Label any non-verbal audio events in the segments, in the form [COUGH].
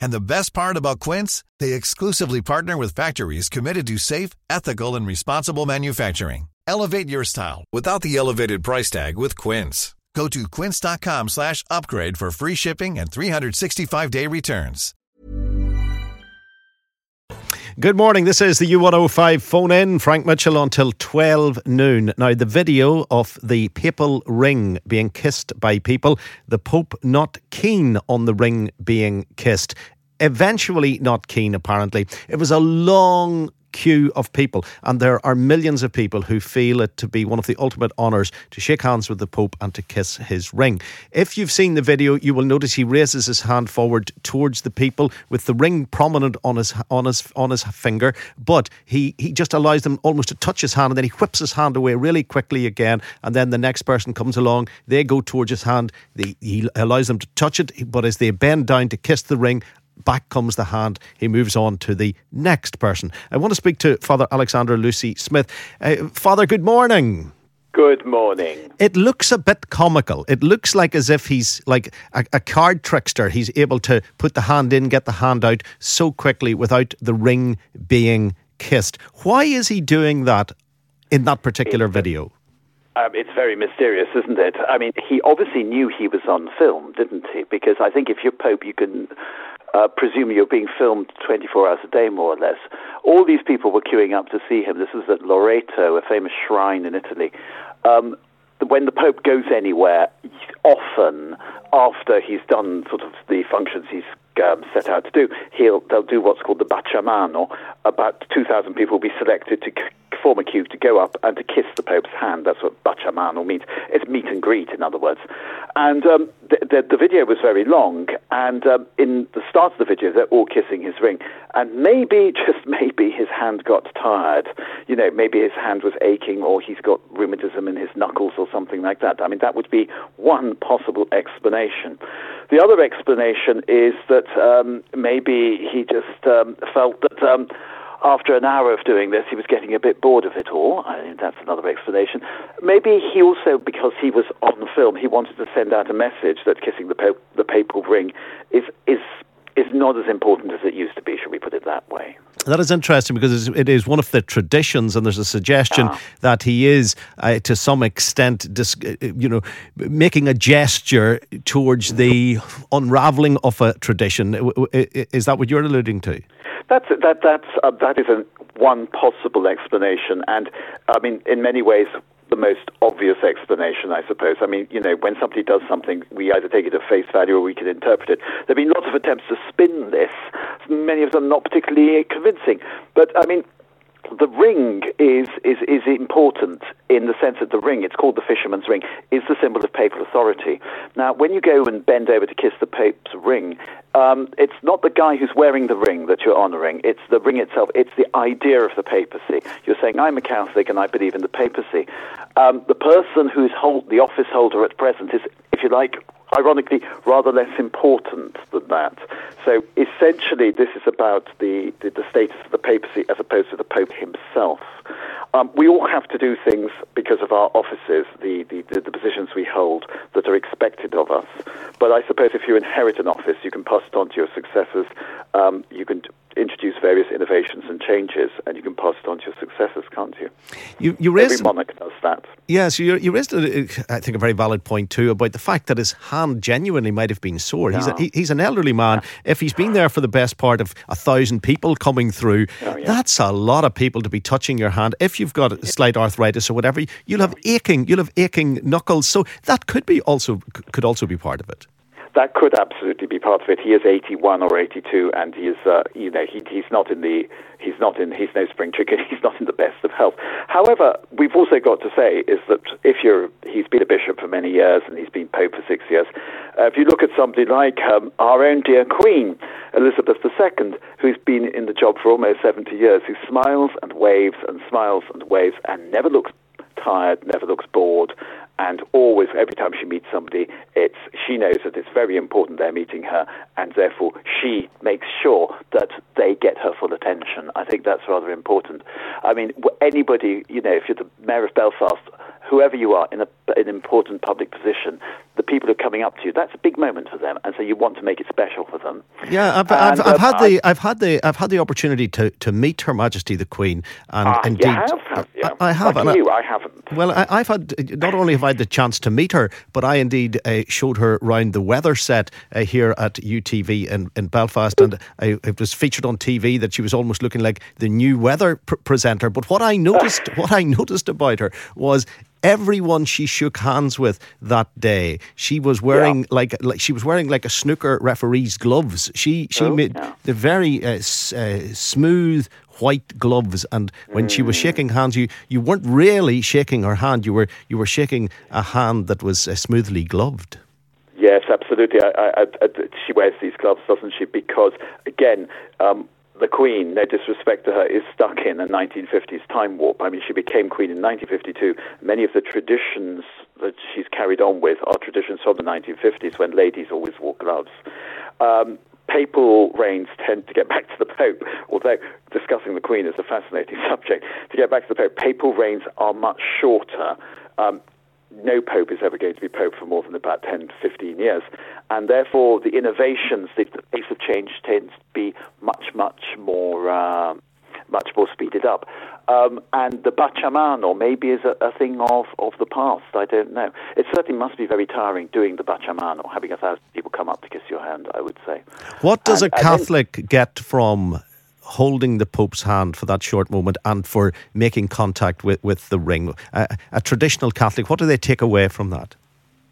And the best part about Quince, they exclusively partner with factories committed to safe, ethical, and responsible manufacturing. Elevate your style without the elevated price tag with Quince. Go to quince.com/upgrade for free shipping and 365-day returns. Good morning. This is the U105 phone in. Frank Mitchell until 12 noon. Now, the video of the papal ring being kissed by people, the Pope not keen on the ring being kissed. Eventually, not keen, apparently. It was a long queue of people. And there are millions of people who feel it to be one of the ultimate honours to shake hands with the Pope and to kiss his ring. If you've seen the video, you will notice he raises his hand forward towards the people with the ring prominent on his on his on his finger, but he, he just allows them almost to touch his hand and then he whips his hand away really quickly again. And then the next person comes along, they go towards his hand, they, he allows them to touch it, but as they bend down to kiss the ring, back comes the hand. He moves on to the next person. I want to speak to Father Alexander Lucie-Smith. Uh, Father, good morning. Good morning. It looks a bit comical. It looks like as if he's like a, a, card trickster. He's able to put the hand in, get the hand out so quickly without the ring being kissed. Why is he doing that in that particular video? Um, it's very mysterious, isn't it? I mean, he obviously knew he was on film, didn't he? Because I think if you're Pope, you can uh, presume you're being filmed 24 hours a day, more or less. All these people were queuing up to see him. This was at Loreto, a famous shrine in Italy. Um, when the Pope goes anywhere, often after he's done sort of the functions he's um, set out to do, he'll they'll do what's called the baciamano. About 2,000 people will be selected to form a queue to go up and to kiss the Pope's hand. That's what baciamano means. It's meet and greet, in other words. And um, the, the, the, video was very long, and um, in the start of the video, they're all kissing his ring. And maybe, [LAUGHS] just maybe, his hand got tired. You know, maybe his hand was aching, or he's got rheumatism in his knuckles, or something like that. I mean, that would be one possible explanation. The other explanation is that um, maybe he just um, felt that um, after an hour of doing this, he was getting a bit bored of it all. I mean, that's another explanation. Maybe he also, because he was on film, he wanted to send out a message that kissing the, pope, the papal ring is, is, is not as important as it used to be, should we put it that way? That is interesting because it is one of the traditions, and there's a suggestion yeah. that he is, uh, to some extent, dis- uh, you know, making a gesture towards the unraveling of a tradition. Is that what you're alluding to? That's that that's uh, that is one possible explanation, and I mean, in many ways, the most obvious explanation, I suppose. I mean, you know, when somebody does something, we either take it at face value or we can interpret it. There have been lots of attempts to spin this, many of them not particularly convincing. But I mean, the ring is, is, is important in the sense that the ring, it's called the fisherman's ring, is the symbol of papal authority. Now, when you go and bend over to kiss the Pope's ring, um, it's not the guy who's wearing the ring that you're honoring, it's the ring itself, it's the idea of the papacy. You're saying, I'm a Catholic and I believe in the papacy. Um, the person who's hold, the office holder at present is, if you like, ironically, rather less important than that. So essentially, this is about the, the, the, status of the papacy as opposed to the Pope himself. Um, we all have to do things because of our offices, the, the, the, positions we hold that are expected of us. But I suppose if you inherit an office, you can pass it on to your successors. Um, you can introduce various innovations and changes, and you can pass it on to your successors, can't you? You, you raised, Every monarch does that. Yes, you, you raised, a, I think, a very valid point too about the fact that his hand genuinely might have been sore. He's, a, he, he's an elderly man. Yeah. If he's been there for the best part of a thousand people coming through, oh, yeah. that's a lot of people to be touching your hand. If you've got slight arthritis or whatever, you'll have aching, you'll have aching knuckles. So that could be also could also be part of it. That could absolutely be part of it. He is 81 or 82, and he is, uh, you know, he, he's not in the, he's not in, he's no spring chicken. [LAUGHS] He's not in the best of health. However, we've also got to say is that if you're, he's been a bishop for many years and he's been pope for six years. Uh, if you look at somebody like um, our own dear Queen Elizabeth II, who's been in the job for almost 70 years, who smiles and waves and smiles and waves and never looks tired, never looks bored, and always, every time she meets somebody, it's she knows that it's very important they're meeting her, and therefore she makes sure that they get her full attention. I think that's rather important. I mean, anybody, you know, if you're the mayor of Belfast, whoever you are in a, an important public position, the people who are coming up to you. That's a big moment for them, and so you want to make it special for them. Yeah, I've, I've, I've had the I've had the I've had the opportunity to, to meet Her Majesty the Queen, and uh, indeed, have, have. I, I, have. Like you, I, I, haven't. Well, I, have had not only have I had the chance to meet her, but I indeed uh, showed her around the weather set uh, here at UTV in, in Belfast, and I, it was featured on TV that she was almost looking like the new weather pr- presenter. But what I noticed, what I [LAUGHS] noticed about her was everyone she shook hands with that day, she was wearing yeah. like, like she was wearing like a snooker referee's gloves. She she oh, made yeah. the very uh, s- uh, smooth white gloves and when mm. she was mm. shaking hands you you weren't really shaking her hand you were you were shaking a hand that was uh, smoothly gloved yes absolutely I, I, I, she wears these gloves doesn't she because again um, the Queen, no disrespect to her, is stuck in a 1950s time warp. I mean, she became Queen in 1952. Many of the traditions that she's carried on with are traditions from the 1950s when ladies always wore gloves. Um, papal reigns tend to get back to the Pope, although discussing the Queen is a fascinating [LAUGHS] subject. To get back to the Pope, papal reigns are much shorter. Um, no pope is ever going to be pope for more than about 10 to 15 years. And therefore, the innovations, the, the pace of change tends to be much, much more. Uh, much more speeded up. Um, and the baciamano maybe is a, a, thing of, of the past. I don't know. It certainly must be very tiring doing the baciamano, having a thousand people come up to kiss your hand, I would say. What does and, a Catholic then, get from holding the Pope's hand for that short moment and for making contact with, with the ring. Uh, a traditional Catholic, what do they take away from that?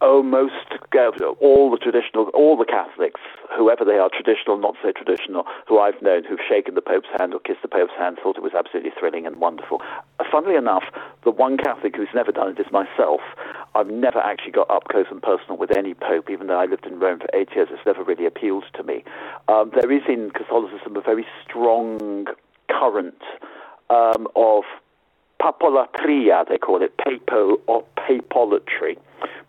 Oh, most all the traditional, all the Catholics, whoever they are, traditional, not so traditional, who I've known who've shaken the Pope's hand or kissed the Pope's hand, thought it was absolutely thrilling and wonderful. Uh, funnily enough, the one Catholic who's never done it is myself. I've never actually got up close and personal with any Pope, even though I lived in Rome for eight years. It's never really appealed to me. Um, there is in Catholicism a very strong current um, of papolatria, they call it, papo or papolatry,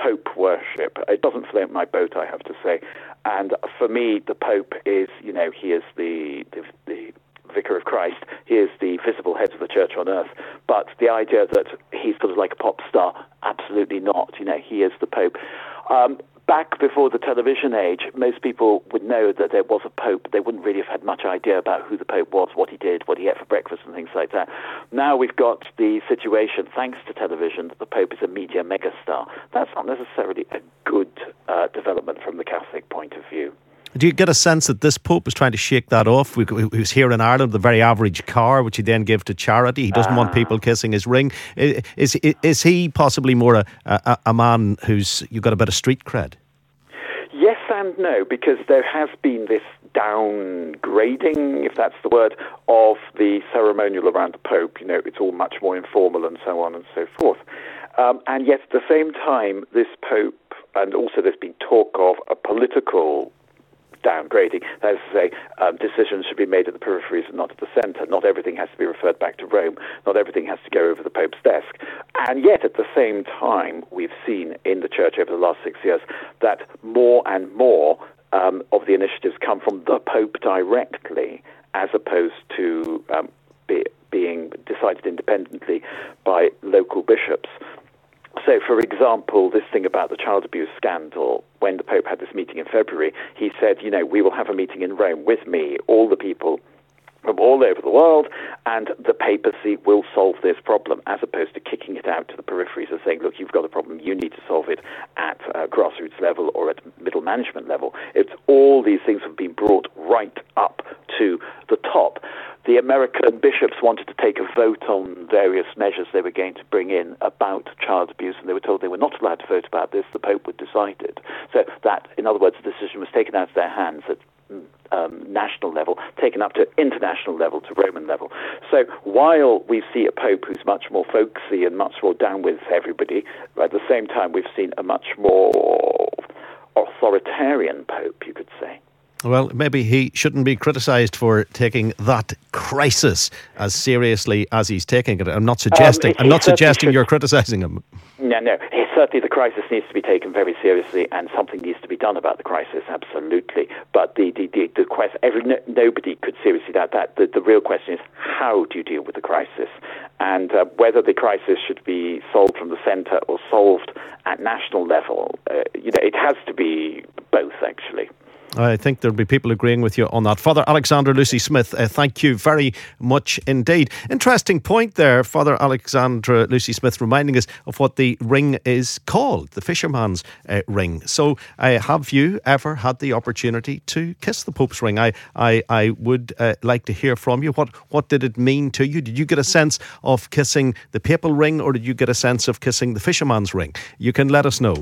Pope worship. It doesn't float my boat, I have to say. And for me, the Pope is, you know, he is the, the, the vicar of Christ. He is the visible head of the church on earth. But the idea that he's sort of like a pop star, absolutely not. You know, he is the Pope. Um, back before the television age, most people would know that there was a pope. They wouldn't really have had much idea about who the pope was, what he did, what he ate for breakfast, and things like that. Now we've got the situation, thanks to television, that the pope is a media megastar. That's not necessarily a good uh, development from the Catholic point of view. Do you get a sense that this Pope is trying to shake that off? He was here in Ireland, the very average car, which he then gave to charity. He doesn't want people kissing his ring. Is, is, is he possibly more a, a, a man who's you've got a bit of street cred? Yes and no, because there has been this downgrading, if that's the word, of the ceremonial around the Pope. You know, it's all much more informal and so on and so forth. Um, and yet, at the same time, this Pope, and also there's been talk of a political downgrading. That is to say, um, decisions should be made at the peripheries and not at the centre. Not everything has to be referred back to Rome. Not everything has to go over the Pope's desk. And yet, at the same time, we've seen in the Church over the last six years that more and more um, of the initiatives come from the Pope directly, as opposed to um, be, being decided independently by local bishops. So, for example, this thing about the child abuse scandal, when the Pope had this meeting in February, he said, you know, we will have a meeting in Rome with me, all the people from all over the world, and the papacy will solve this problem, as opposed to kicking it out to the peripheries and saying, look, you've got a problem, you need to solve it at uh, grassroots level or at middle management level. It's all these things have been brought right up to the top. The American bishops wanted to take a vote on various measures they were going to bring in about child abuse, and they were told they were not allowed to vote about this. The Pope would decide it. So that, in other words, the decision was taken out of their hands at um, national level, taken up to international level, to Roman level. So while we see a pope who's much more folksy and much more down with everybody, at the same time we've seen a much more authoritarian pope, you could say. Well, maybe he shouldn't be criticised for taking that crisis as seriously as he's taking it. I'm not suggesting. Um, I'm not suggesting you're criticising him. No, no. certainly, the crisis needs to be taken very seriously, and something needs to be done about the crisis. Absolutely. But the the the, the question, every, no, nobody could seriously doubt that. The, the real question is how do you deal with the crisis, and uh, whether the crisis should be solved from the centre or solved at national level. Uh, you know, it has to be both, actually. I think there'll be people agreeing with you on that. Father Alexander Lucie-Smith, uh, thank you very much indeed. Interesting point there, Father Alexander Lucie-Smith, reminding us of what the ring is called, the fisherman's uh, ring. So, uh, have you ever had the opportunity to kiss the Pope's ring? I, I, I would uh, like to hear from you. What, what did it mean to you? Did you get a sense of kissing the papal ring, or did you get a sense of kissing the fisherman's ring? You can let us know.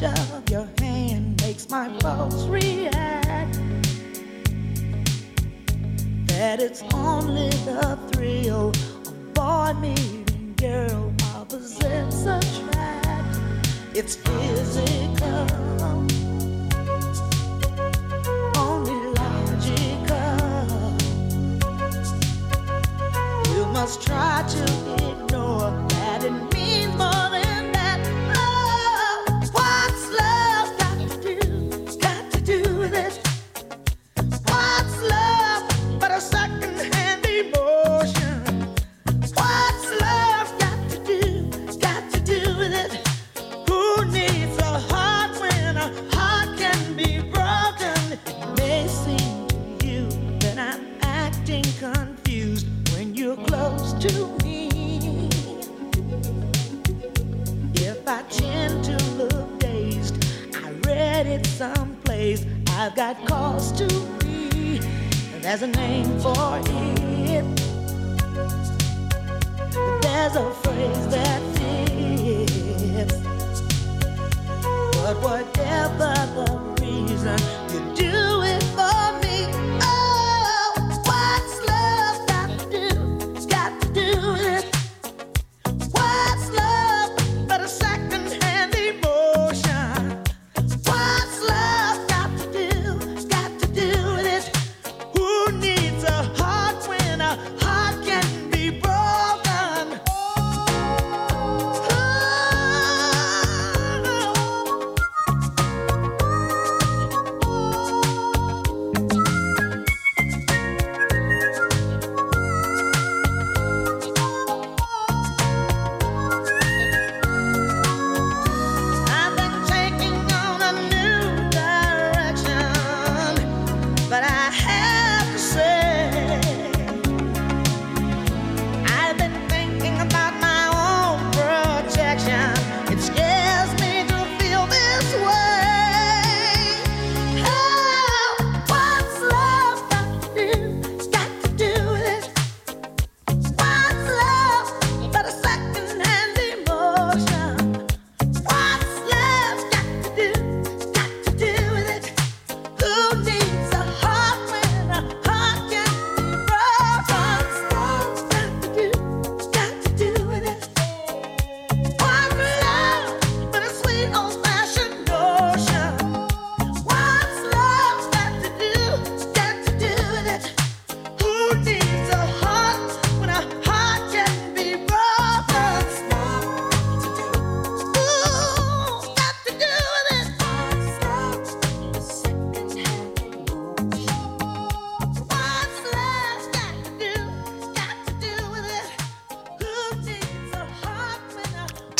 touch of your hand makes my pulse react. That it's only the thrill of boy meeting girl opposites attract. It's physical. Only logical. You must try to. headed someplace. I've got cause to be. There's a name for it. There's a phrase that fits. But whatever the reason.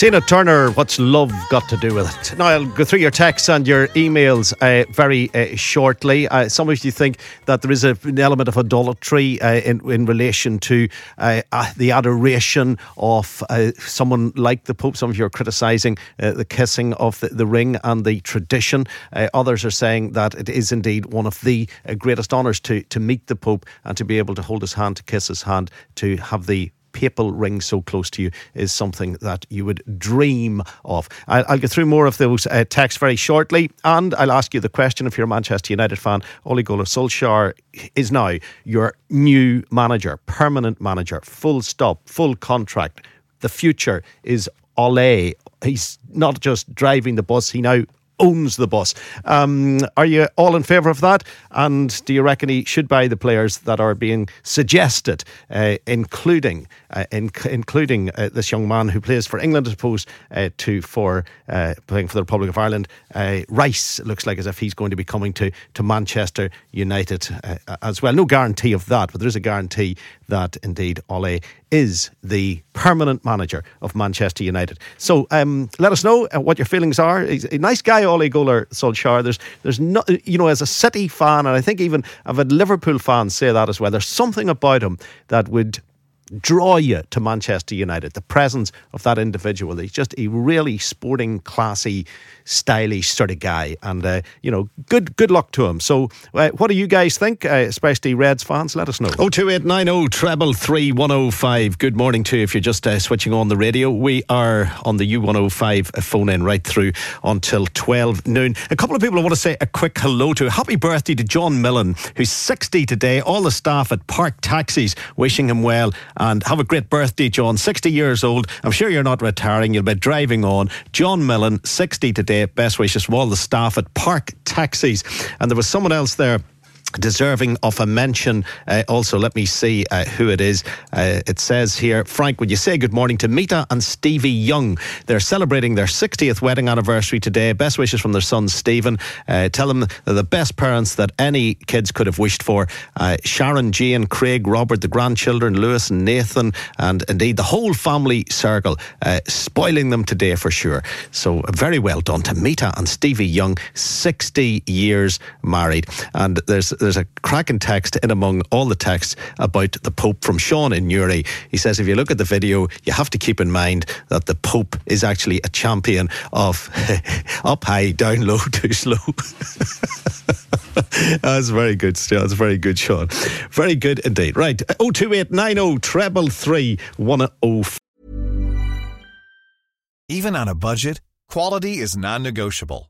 Tina Turner, what's love got to do with it? Now, I'll go through your texts and your emails uh, very uh, shortly. Uh, some of you think that there is a, an element of idolatry uh, in, in relation to uh, uh, the adoration of someone like the Pope. Some of you are criticising the kissing of the, the, ring and the tradition. others are saying that it is indeed one of the greatest honours to, to meet the Pope and to be able to hold his hand, to kiss his hand, to have the papal ring so close to you is something that you would dream of. I'll, I'll get through more of those uh, texts very shortly, and I'll ask you the question if you're a Manchester United fan. Ole Gunnar Solskjaer is now your new manager, permanent manager, full stop, full contract. The future is Ole. He's not just driving the bus, he now owns the bus. Um, are you all in favour of that? And do you reckon he should buy the players that are being suggested, uh, including uh, in, including uh, this young man who plays for England as opposed uh, to for uh, playing for the Republic of Ireland? Uh, Rice looks like as if he's going to be coming to to Manchester United as well. No guarantee of that, but there is a guarantee that indeed Ole is the permanent manager of Manchester United. So um, let us know what your feelings are. He's a nice guy, Ole Gunnar Solskjaer. There's, there's no, you know, as a City fan, and I think even I've had Liverpool fans say that as well. There's something about him that would draw you to Manchester United. The presence of that individual. He's just a really sporting, classy, stylish sort of guy, and uh, you know, good good luck to him. So, uh, what do you guys think, uh, especially Reds fans? Let us know. Oh two eight nine oh treble three one oh five. Good morning to you. If you're just uh, switching on the radio, we are on the U one oh five phone in right through until twelve noon. A couple of people I want to say a quick hello to. Happy birthday to John Millen, who's sixty today. All the staff at Park Taxis wishing him well and have a great birthday, John. 60 years old. I'm sure you're not retiring, you'll be driving on. John Millen, 60 today. Best wishes from all the staff at Park Taxis. And there was someone else there deserving of a mention. Uh, also, let me see uh, who it is. Uh, it says here, Frank, would you say good morning to Mita and Stevie Young? They're celebrating their 60th wedding anniversary today. Best wishes from their son Stephen. Uh, tell them they're the best parents that any kids could have wished for. Uh, Sharon, Jane, Craig, Robert, the grandchildren, Lewis and Nathan, and indeed the whole family circle, uh, spoiling them today for sure. So very well done to Mita and Stevie Young, 60 years married. And there's there's a cracking text in among all the texts about the Pope from Sean in Newry. He says if you look at the video, you have to keep in mind that the Pope is actually a champion of [LAUGHS] up high, down low, [LAUGHS] too slow. [LAUGHS] That's very good, Sean. That's very good, Sean. Very good indeed. Right. Uh, 02890 treble three one oh. Even on a budget, quality is non negotiable.